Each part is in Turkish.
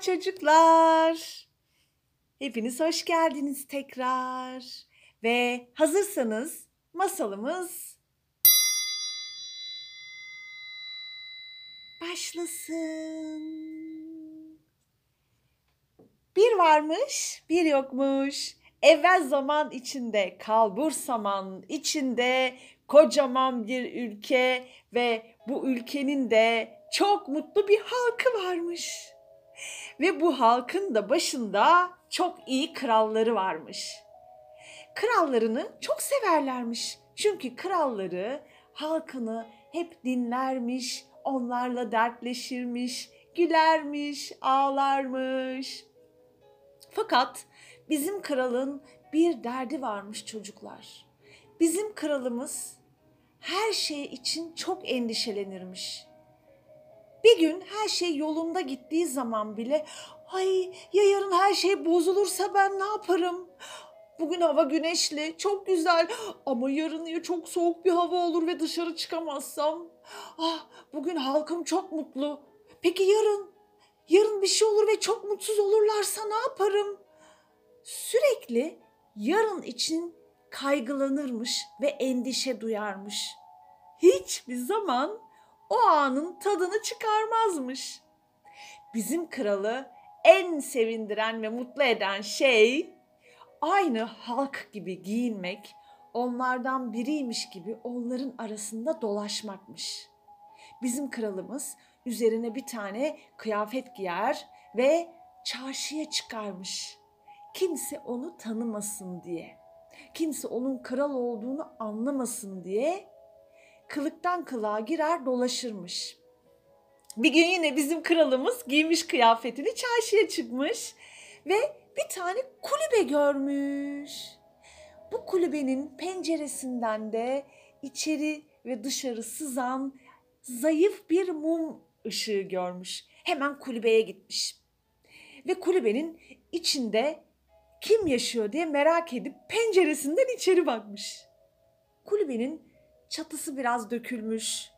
çocuklar. Hepiniz hoş geldiniz tekrar. Ve hazırsanız masalımız başlasın. Bir varmış, bir yokmuş. Evvel zaman içinde, kalbur saman içinde kocaman bir ülke ve bu ülkenin de çok mutlu bir halkı varmış. Ve bu halkın da başında çok iyi kralları varmış. Krallarını çok severlermiş. Çünkü kralları halkını hep dinlermiş, onlarla dertleşirmiş, gülermiş, ağlarmış. Fakat bizim kralın bir derdi varmış çocuklar. Bizim kralımız her şey için çok endişelenirmiş. Bir gün her şey yolunda gittiği zaman bile ay ya yarın her şey bozulursa ben ne yaparım? Bugün hava güneşli, çok güzel ama yarın ya çok soğuk bir hava olur ve dışarı çıkamazsam? Ah, bugün halkım çok mutlu. Peki yarın? Yarın bir şey olur ve çok mutsuz olurlarsa ne yaparım? Sürekli yarın için kaygılanırmış ve endişe duyarmış. Hiçbir zaman o anın tadını çıkarmazmış. Bizim kralı en sevindiren ve mutlu eden şey aynı halk gibi giyinmek, onlardan biriymiş gibi onların arasında dolaşmakmış. Bizim kralımız üzerine bir tane kıyafet giyer ve çarşıya çıkarmış. Kimse onu tanımasın diye. Kimse onun kral olduğunu anlamasın diye kılıktan kılığa girer dolaşırmış. Bir gün yine bizim kralımız giymiş kıyafetini çarşıya çıkmış ve bir tane kulübe görmüş. Bu kulübenin penceresinden de içeri ve dışarı sızan zayıf bir mum ışığı görmüş. Hemen kulübeye gitmiş. Ve kulübenin içinde kim yaşıyor diye merak edip penceresinden içeri bakmış. Kulübenin çatısı biraz dökülmüş,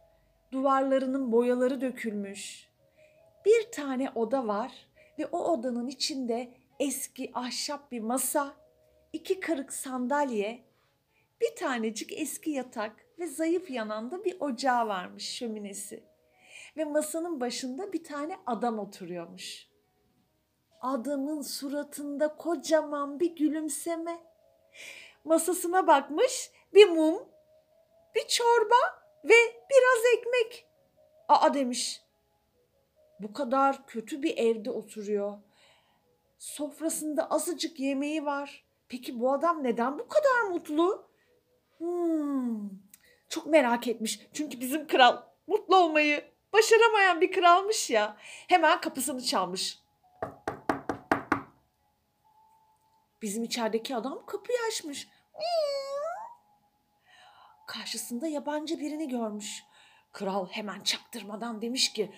duvarlarının boyaları dökülmüş. Bir tane oda var ve o odanın içinde eski ahşap bir masa, iki kırık sandalye, bir tanecik eski yatak ve zayıf yanan da bir ocağı varmış şöminesi. Ve masanın başında bir tane adam oturuyormuş. Adamın suratında kocaman bir gülümseme. Masasına bakmış bir mum, bir çorba ve biraz ekmek. Aa demiş. Bu kadar kötü bir evde oturuyor. Sofrasında azıcık yemeği var. Peki bu adam neden bu kadar mutlu? Hmm, çok merak etmiş. Çünkü bizim kral mutlu olmayı başaramayan bir kralmış ya. Hemen kapısını çalmış. Bizim içerideki adam kapıyı açmış. Karşısında yabancı birini görmüş. Kral hemen çaktırmadan demiş ki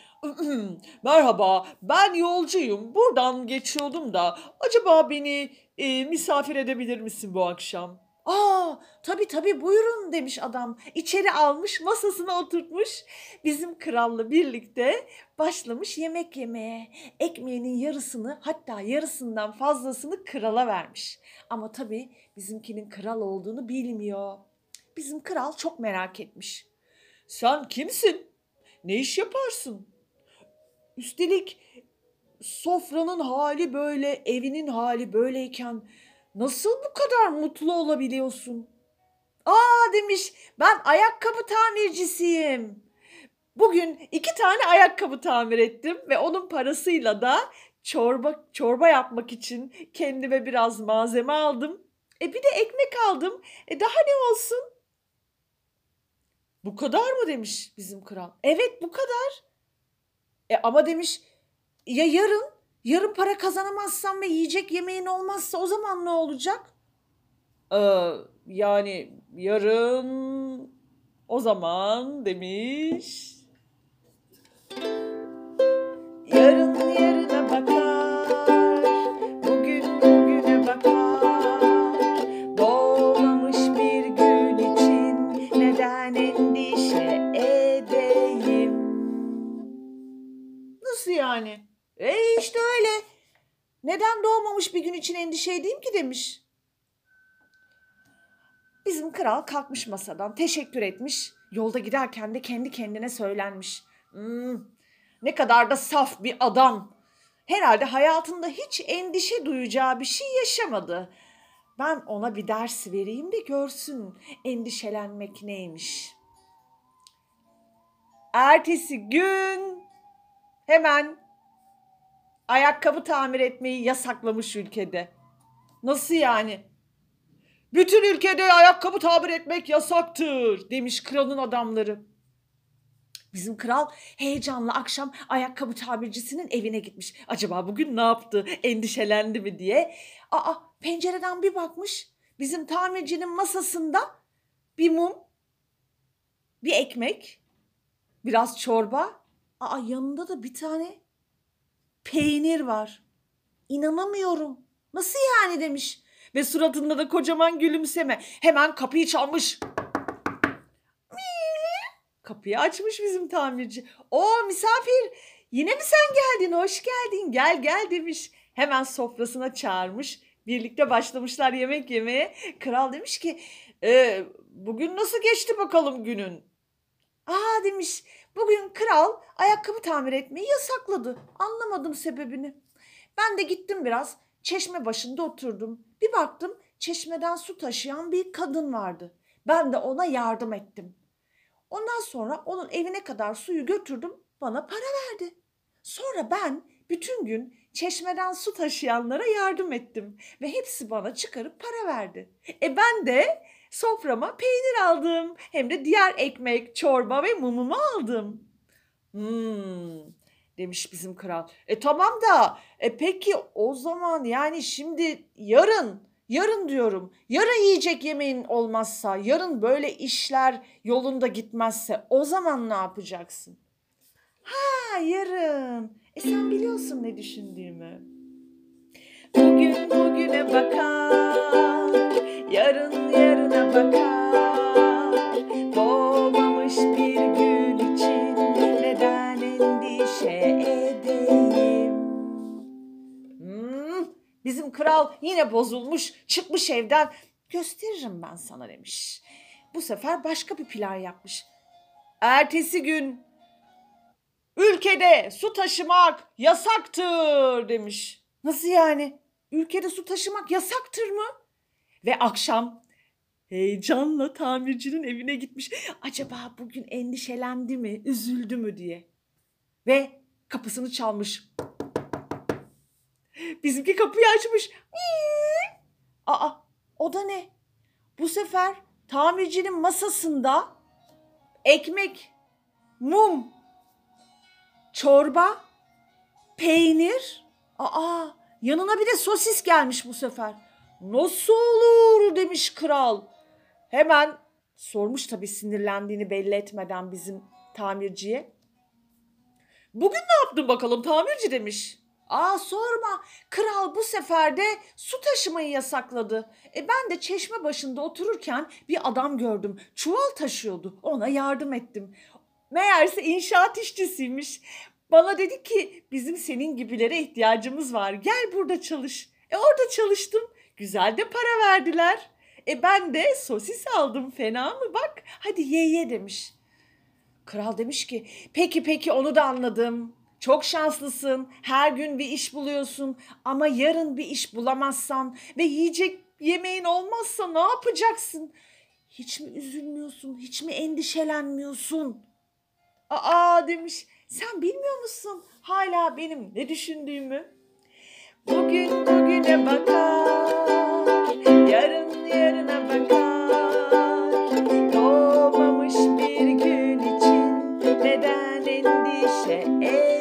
merhaba ben yolcuyum buradan geçiyordum da acaba beni e, misafir edebilir misin bu akşam? Aa tabii tabii buyurun demiş adam. İçeri almış masasına oturtmuş. Bizim kralla birlikte başlamış yemek yemeye. Ekmeğinin yarısını hatta yarısından fazlasını krala vermiş. Ama tabii bizimkinin kral olduğunu bilmiyor. Bizim kral çok merak etmiş. Sen kimsin? Ne iş yaparsın? Üstelik sofranın hali böyle, evinin hali böyleyken nasıl bu kadar mutlu olabiliyorsun? Aa demiş ben ayakkabı tamircisiyim. Bugün iki tane ayakkabı tamir ettim ve onun parasıyla da çorba çorba yapmak için kendime biraz malzeme aldım. E bir de ekmek aldım. E daha ne olsun? Bu kadar mı demiş bizim kral. Evet bu kadar. E ama demiş ya yarın yarın para kazanamazsam ve yiyecek yemeğin olmazsa o zaman ne olacak? Ee, yani yarın o zaman demiş. Yarın yarına bakar, endişe edeyim ki demiş. Bizim kral kalkmış masadan teşekkür etmiş. Yolda giderken de kendi kendine söylenmiş. Hmm, ne kadar da saf bir adam. Herhalde hayatında hiç endişe duyacağı bir şey yaşamadı. Ben ona bir ders vereyim de görsün endişelenmek neymiş. Ertesi gün hemen ayakkabı tamir etmeyi yasaklamış ülkede. Nasıl yani? Bütün ülkede ayakkabı tamir etmek yasaktır demiş kralın adamları. Bizim kral heyecanla akşam ayakkabı tamircisinin evine gitmiş. Acaba bugün ne yaptı? Endişelendi mi diye. Aa pencereden bir bakmış. Bizim tamircinin masasında bir mum, bir ekmek, biraz çorba. Aa yanında da bir tane peynir var. İnanamıyorum. Nasıl yani demiş. Ve suratında da kocaman gülümseme. Hemen kapıyı çalmış. Kapıyı açmış bizim tamirci. O misafir yine mi sen geldin hoş geldin gel gel demiş. Hemen sofrasına çağırmış. Birlikte başlamışlar yemek yemeye. Kral demiş ki e, bugün nasıl geçti bakalım günün? Aa demiş bugün kral ayakkabı tamir etmeyi yasakladı. Anlamadım sebebini. Ben de gittim biraz çeşme başında oturdum. Bir baktım çeşmeden su taşıyan bir kadın vardı. Ben de ona yardım ettim. Ondan sonra onun evine kadar suyu götürdüm, bana para verdi. Sonra ben bütün gün çeşmeden su taşıyanlara yardım ettim ve hepsi bana çıkarıp para verdi. E ben de soframa peynir aldım. Hem de diğer ekmek, çorba ve mumumu aldım. Hmm, demiş bizim kral. E tamam da e peki o zaman yani şimdi yarın Yarın diyorum. Yarın yiyecek yemeğin olmazsa, yarın böyle işler yolunda gitmezse o zaman ne yapacaksın? Ha yarın. E sen biliyorsun ne düşündüğümü. Bugün bugüne bakar, yarın kral yine bozulmuş, çıkmış evden. Gösteririm ben sana demiş. Bu sefer başka bir plan yapmış. Ertesi gün ülkede su taşımak yasaktır demiş. Nasıl yani? Ülkede su taşımak yasaktır mı? Ve akşam heyecanla tamircinin evine gitmiş. Acaba bugün endişelendi mi, üzüldü mü diye. Ve kapısını çalmış. Bizimki kapıyı açmış. Aa, o da ne? Bu sefer tamircinin masasında ekmek, mum, çorba, peynir. Aa, yanına bir de sosis gelmiş bu sefer. Nasıl olur demiş kral. Hemen sormuş tabii sinirlendiğini belli etmeden bizim tamirciye. Bugün ne yaptın bakalım tamirci demiş. Aa sorma. Kral bu sefer de su taşımayı yasakladı. E ben de çeşme başında otururken bir adam gördüm. Çuval taşıyordu. Ona yardım ettim. Meğerse inşaat işçisiymiş. Bana dedi ki bizim senin gibilere ihtiyacımız var. Gel burada çalış. E orada çalıştım. Güzel de para verdiler. E ben de sosis aldım. Fena mı bak? Hadi ye ye demiş. Kral demiş ki peki peki onu da anladım. Çok şanslısın. Her gün bir iş buluyorsun ama yarın bir iş bulamazsan ve yiyecek yemeğin olmazsa ne yapacaksın? Hiç mi üzülmüyorsun? Hiç mi endişelenmiyorsun? Aa demiş. Sen bilmiyor musun hala benim ne düşündüğümü? Bugün bugüne bakar, yarın yarına bakar. Doğmamış bir gün için neden endişe edeyim?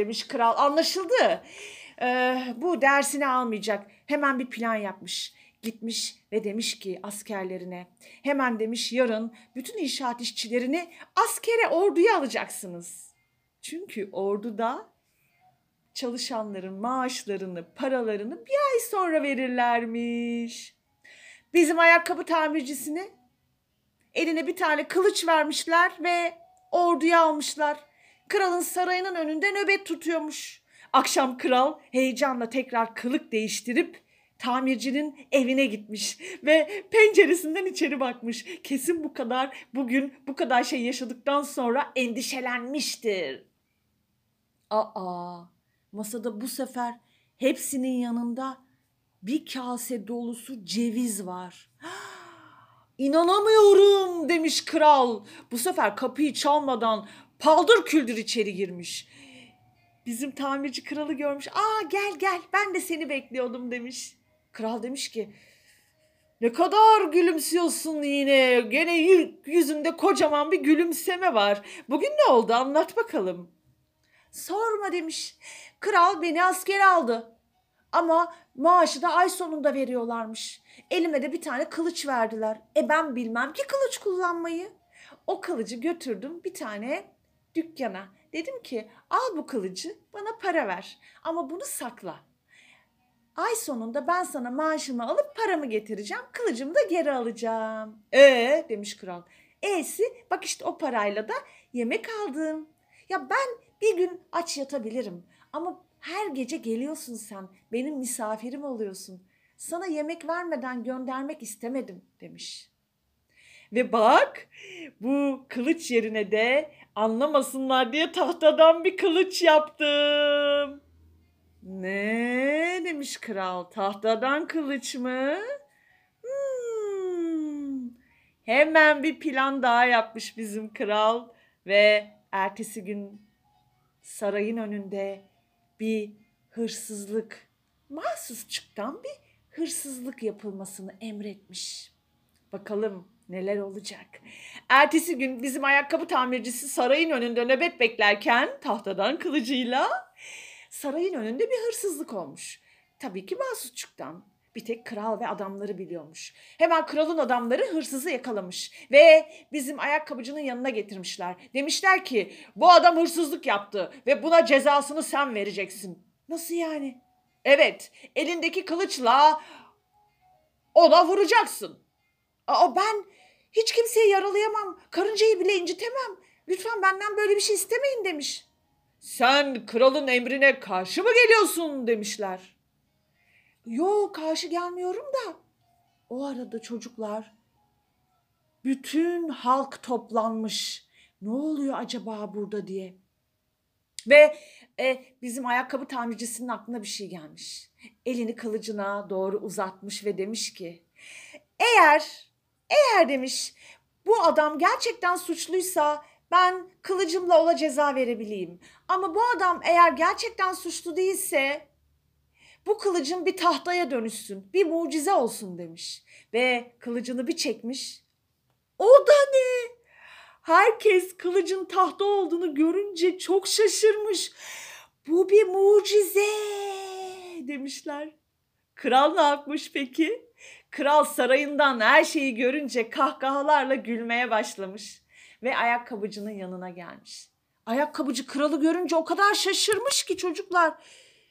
Demiş kral anlaşıldı. Ee, bu dersini almayacak. Hemen bir plan yapmış. Gitmiş ve demiş ki askerlerine hemen demiş yarın bütün inşaat işçilerini askere orduya alacaksınız. Çünkü orduda çalışanların maaşlarını, paralarını bir ay sonra verirlermiş. Bizim ayakkabı tamircisine eline bir tane kılıç vermişler ve orduya almışlar. Kralın sarayının önünde nöbet tutuyormuş. Akşam kral heyecanla tekrar kılık değiştirip tamircinin evine gitmiş ve penceresinden içeri bakmış. Kesin bu kadar bugün bu kadar şey yaşadıktan sonra endişelenmiştir. Aa, masada bu sefer hepsinin yanında bir kase dolusu ceviz var. İnanamıyorum demiş kral. Bu sefer kapıyı çalmadan paldır küldür içeri girmiş. Bizim tamirci kralı görmüş. Aa gel gel ben de seni bekliyordum demiş. Kral demiş ki ne kadar gülümsüyorsun yine. Gene yüzünde kocaman bir gülümseme var. Bugün ne oldu anlat bakalım. Sorma demiş. Kral beni askere aldı. Ama maaşı da ay sonunda veriyorlarmış. Elime de bir tane kılıç verdiler. E ben bilmem ki kılıç kullanmayı. O kılıcı götürdüm bir tane dükkana. Dedim ki al bu kılıcı bana para ver ama bunu sakla. Ay sonunda ben sana maaşımı alıp paramı getireceğim. Kılıcımı da geri alacağım. Ee demiş kral. E'si bak işte o parayla da yemek aldım. Ya ben bir gün aç yatabilirim ama her gece geliyorsun sen. Benim misafirim oluyorsun. Sana yemek vermeden göndermek istemedim demiş. Ve bak bu kılıç yerine de anlamasınlar diye tahtadan bir kılıç yaptım. Ne demiş kral tahtadan kılıç mı? Hmm. Hemen bir plan daha yapmış bizim kral ve ertesi gün sarayın önünde bir hırsızlık, mahsusçuktan bir hırsızlık yapılmasını emretmiş. Bakalım neler olacak. Ertesi gün bizim ayakkabı tamircisi sarayın önünde nöbet beklerken tahtadan kılıcıyla sarayın önünde bir hırsızlık olmuş. Tabii ki mahsusçuktan. Bir tek kral ve adamları biliyormuş. Hemen kralın adamları hırsızı yakalamış ve bizim ayakkabıcının yanına getirmişler. Demişler ki bu adam hırsızlık yaptı ve buna cezasını sen vereceksin. Nasıl yani? Evet elindeki kılıçla ona vuracaksın. Aa, ben hiç kimseyi yaralayamam. Karıncayı bile incitemem. Lütfen benden böyle bir şey istemeyin demiş. Sen kralın emrine karşı mı geliyorsun demişler. Yo karşı gelmiyorum da. O arada çocuklar bütün halk toplanmış. Ne oluyor acaba burada diye. Ve e, bizim ayakkabı tamircisinin aklına bir şey gelmiş. Elini kılıcına doğru uzatmış ve demiş ki eğer eğer demiş bu adam gerçekten suçluysa ben kılıcımla ona ceza verebileyim. Ama bu adam eğer gerçekten suçlu değilse bu kılıcın bir tahtaya dönüşsün, bir mucize olsun demiş. Ve kılıcını bir çekmiş. O da ne? Herkes kılıcın tahta olduğunu görünce çok şaşırmış. Bu bir mucize demişler. Kral ne yapmış peki? Kral sarayından her şeyi görünce kahkahalarla gülmeye başlamış ve ayakkabıcının yanına gelmiş. Ayakkabıcı kralı görünce o kadar şaşırmış ki çocuklar.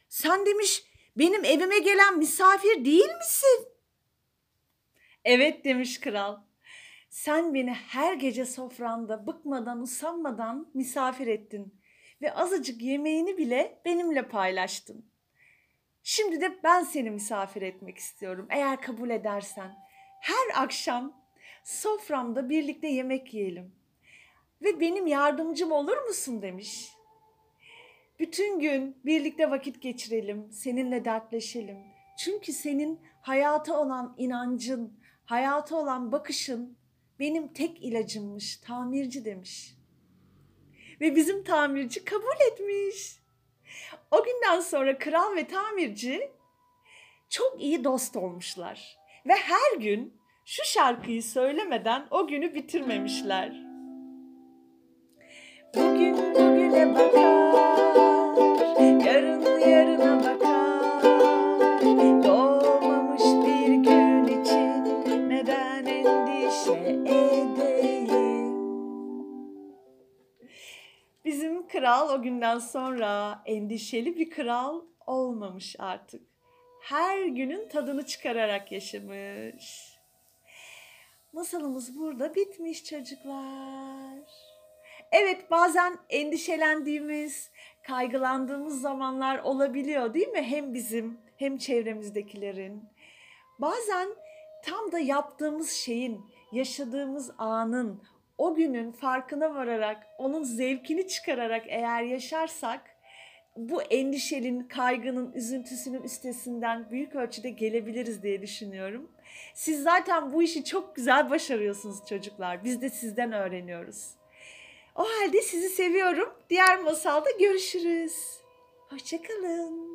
Sen demiş benim evime gelen misafir değil misin? Evet demiş kral. Sen beni her gece sofranda bıkmadan usanmadan misafir ettin ve azıcık yemeğini bile benimle paylaştın. Şimdi de ben seni misafir etmek istiyorum eğer kabul edersen. Her akşam soframda birlikte yemek yiyelim ve benim yardımcım olur musun demiş. Bütün gün birlikte vakit geçirelim, seninle dertleşelim. Çünkü senin hayata olan inancın, hayata olan bakışın benim tek ilacımmış, tamirci demiş. Ve bizim tamirci kabul etmiş. O günden sonra kral ve tamirci çok iyi dost olmuşlar. Ve her gün şu şarkıyı söylemeden o günü bitirmemişler. Bugün bugüne bakar yarın yarına bakar kral o günden sonra endişeli bir kral olmamış artık. Her günün tadını çıkararak yaşamış. Masalımız burada bitmiş çocuklar. Evet bazen endişelendiğimiz, kaygılandığımız zamanlar olabiliyor değil mi? Hem bizim hem çevremizdekilerin. Bazen tam da yaptığımız şeyin, yaşadığımız anın, o günün farkına vararak, onun zevkini çıkararak eğer yaşarsak bu endişenin, kaygının, üzüntüsünün üstesinden büyük ölçüde gelebiliriz diye düşünüyorum. Siz zaten bu işi çok güzel başarıyorsunuz çocuklar. Biz de sizden öğreniyoruz. O halde sizi seviyorum. Diğer masalda görüşürüz. Hoşçakalın.